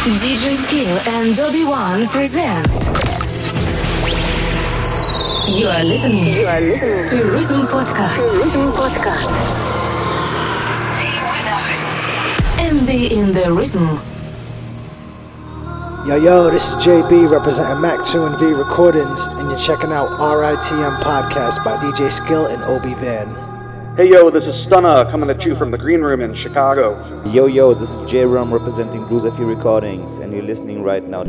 DJ Skill and Dobby One presents. You are listening. You are listening to Rhythm Podcast. To Rhythm Podcast. Stay with us and be in the rhythm. Yo, yo, this is JB representing Mac 2 and V Recordings, and you're checking out RITM Podcast by DJ Skill and Obi Van. Hey yo, this is Stunna coming at you from the Green Room in Chicago. Yo yo, this is J Rum representing Blues Recordings, and you're listening right now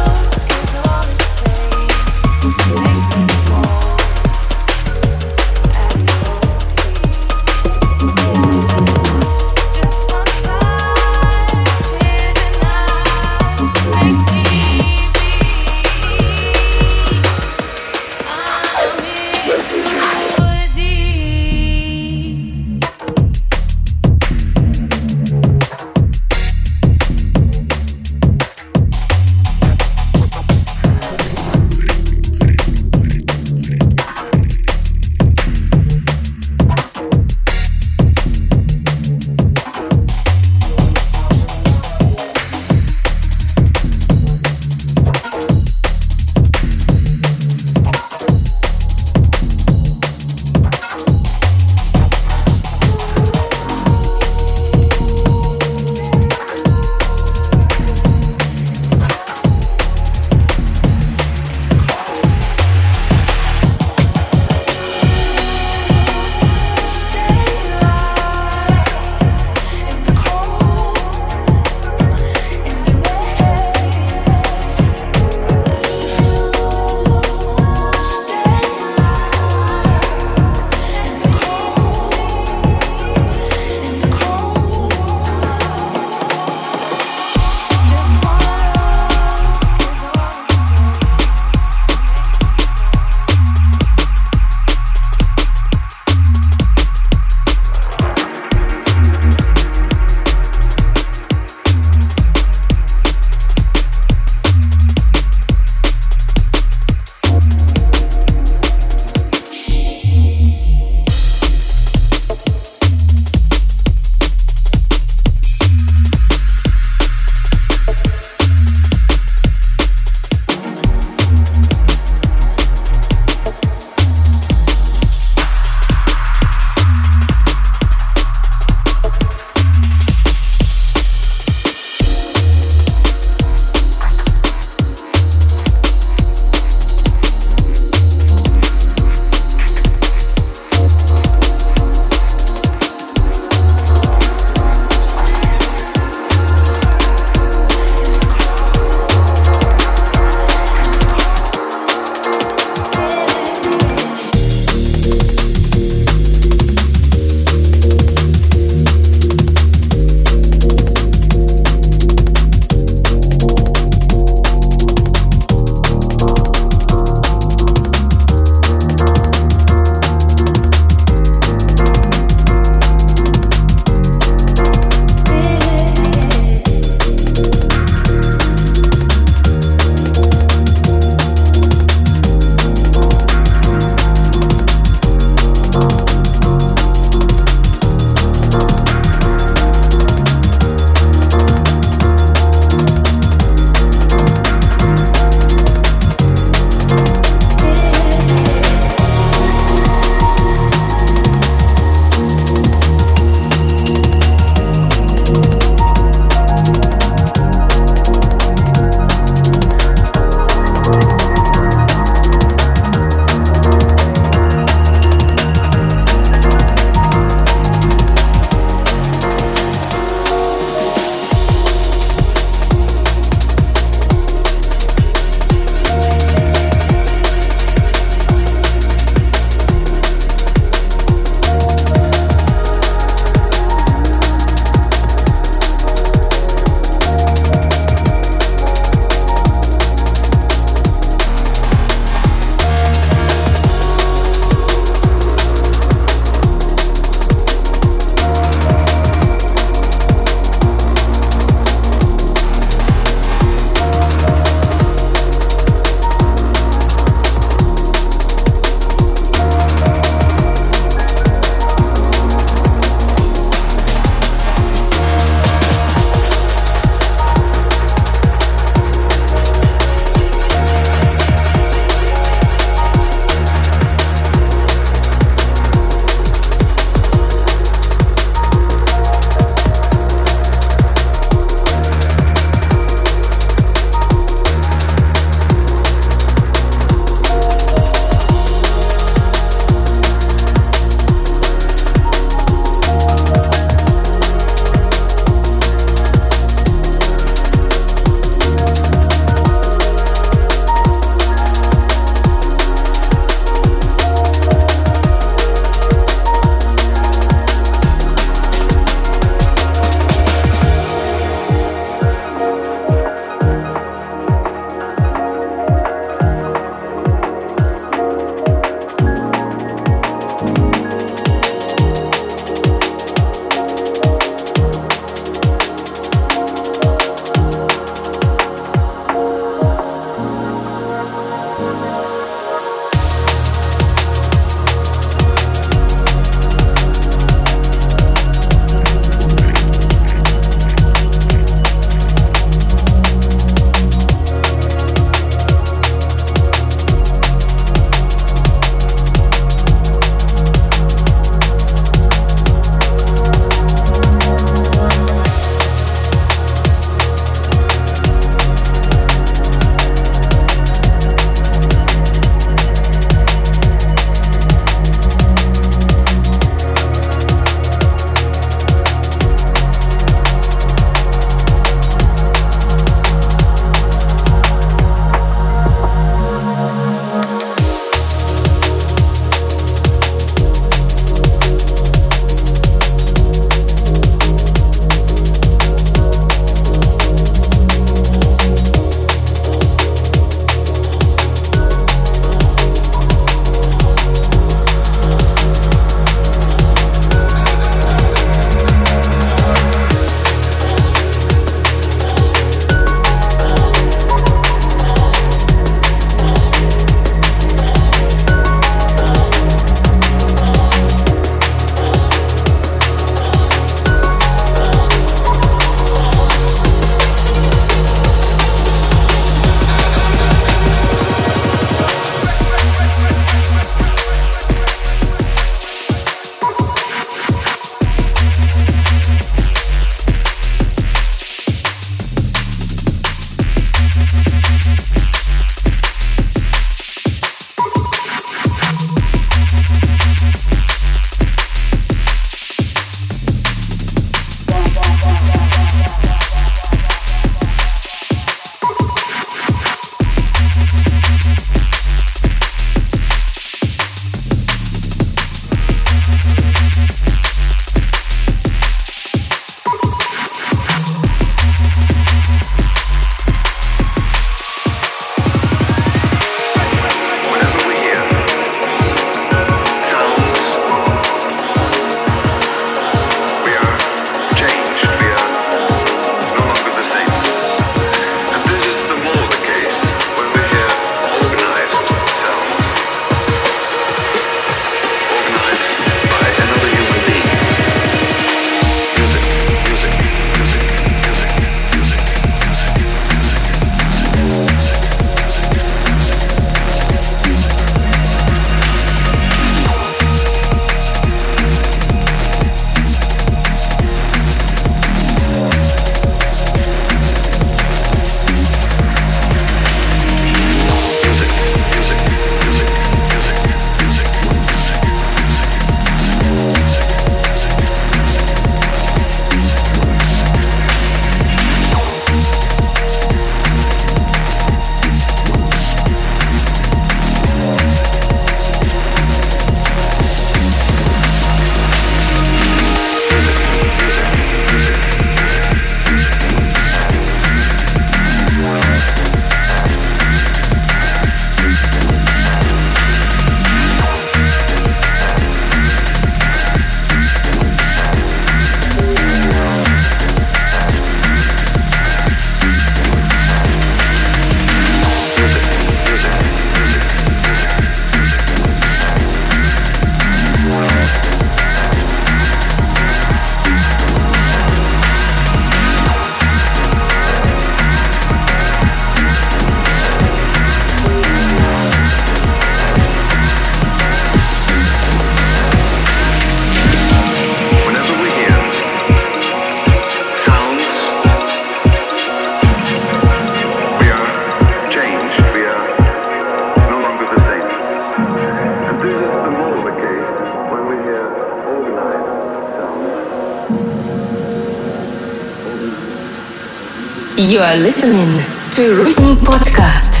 You are listening to Rhythm Podcast.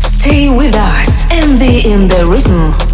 Stay with us and be in the rhythm.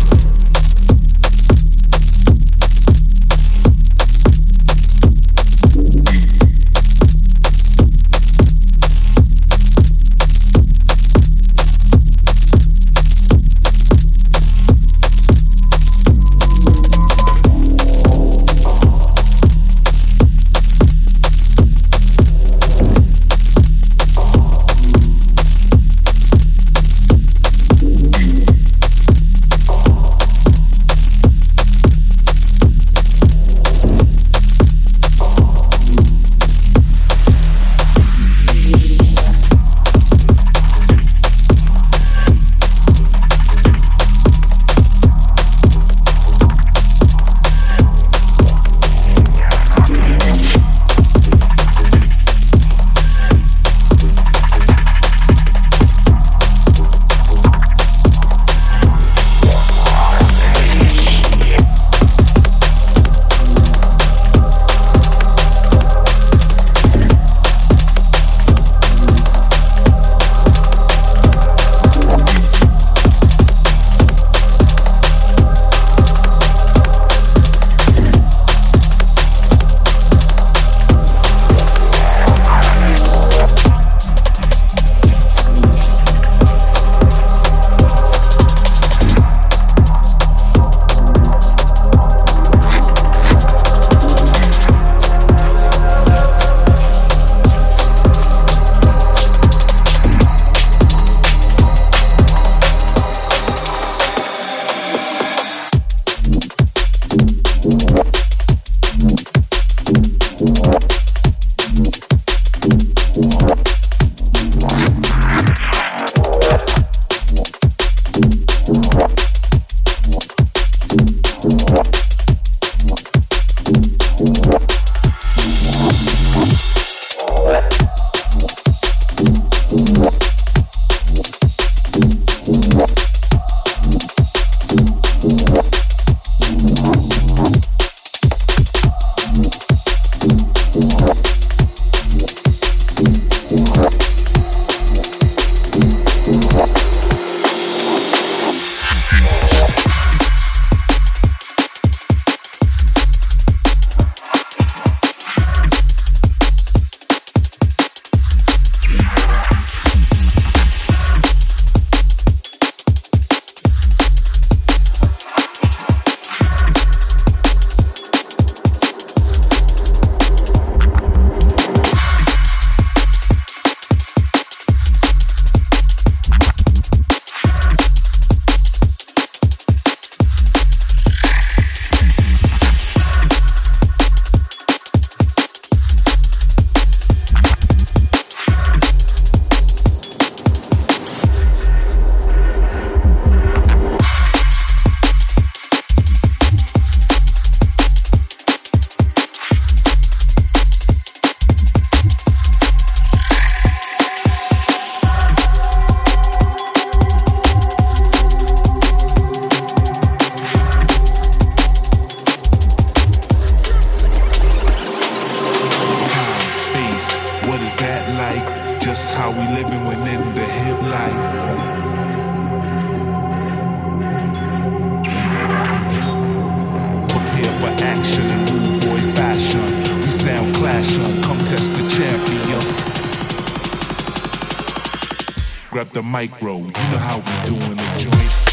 grab the micro. You know how we doing the joint.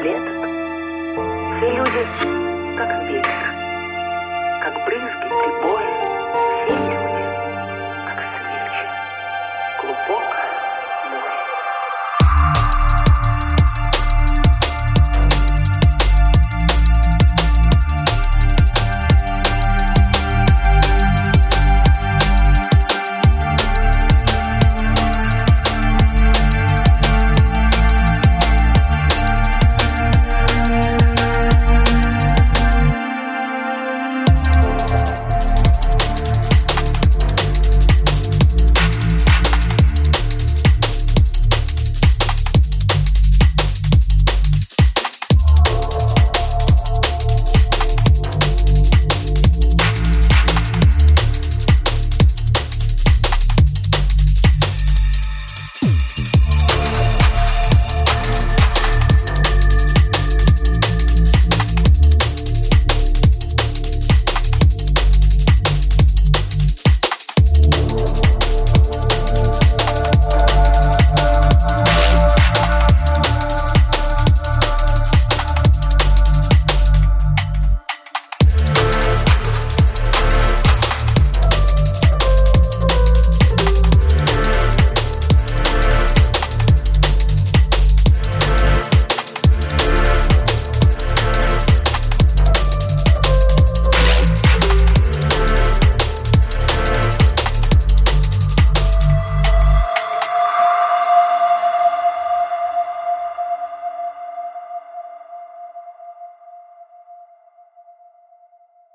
Клеток. Все люди как ветер, как брызги прибоя.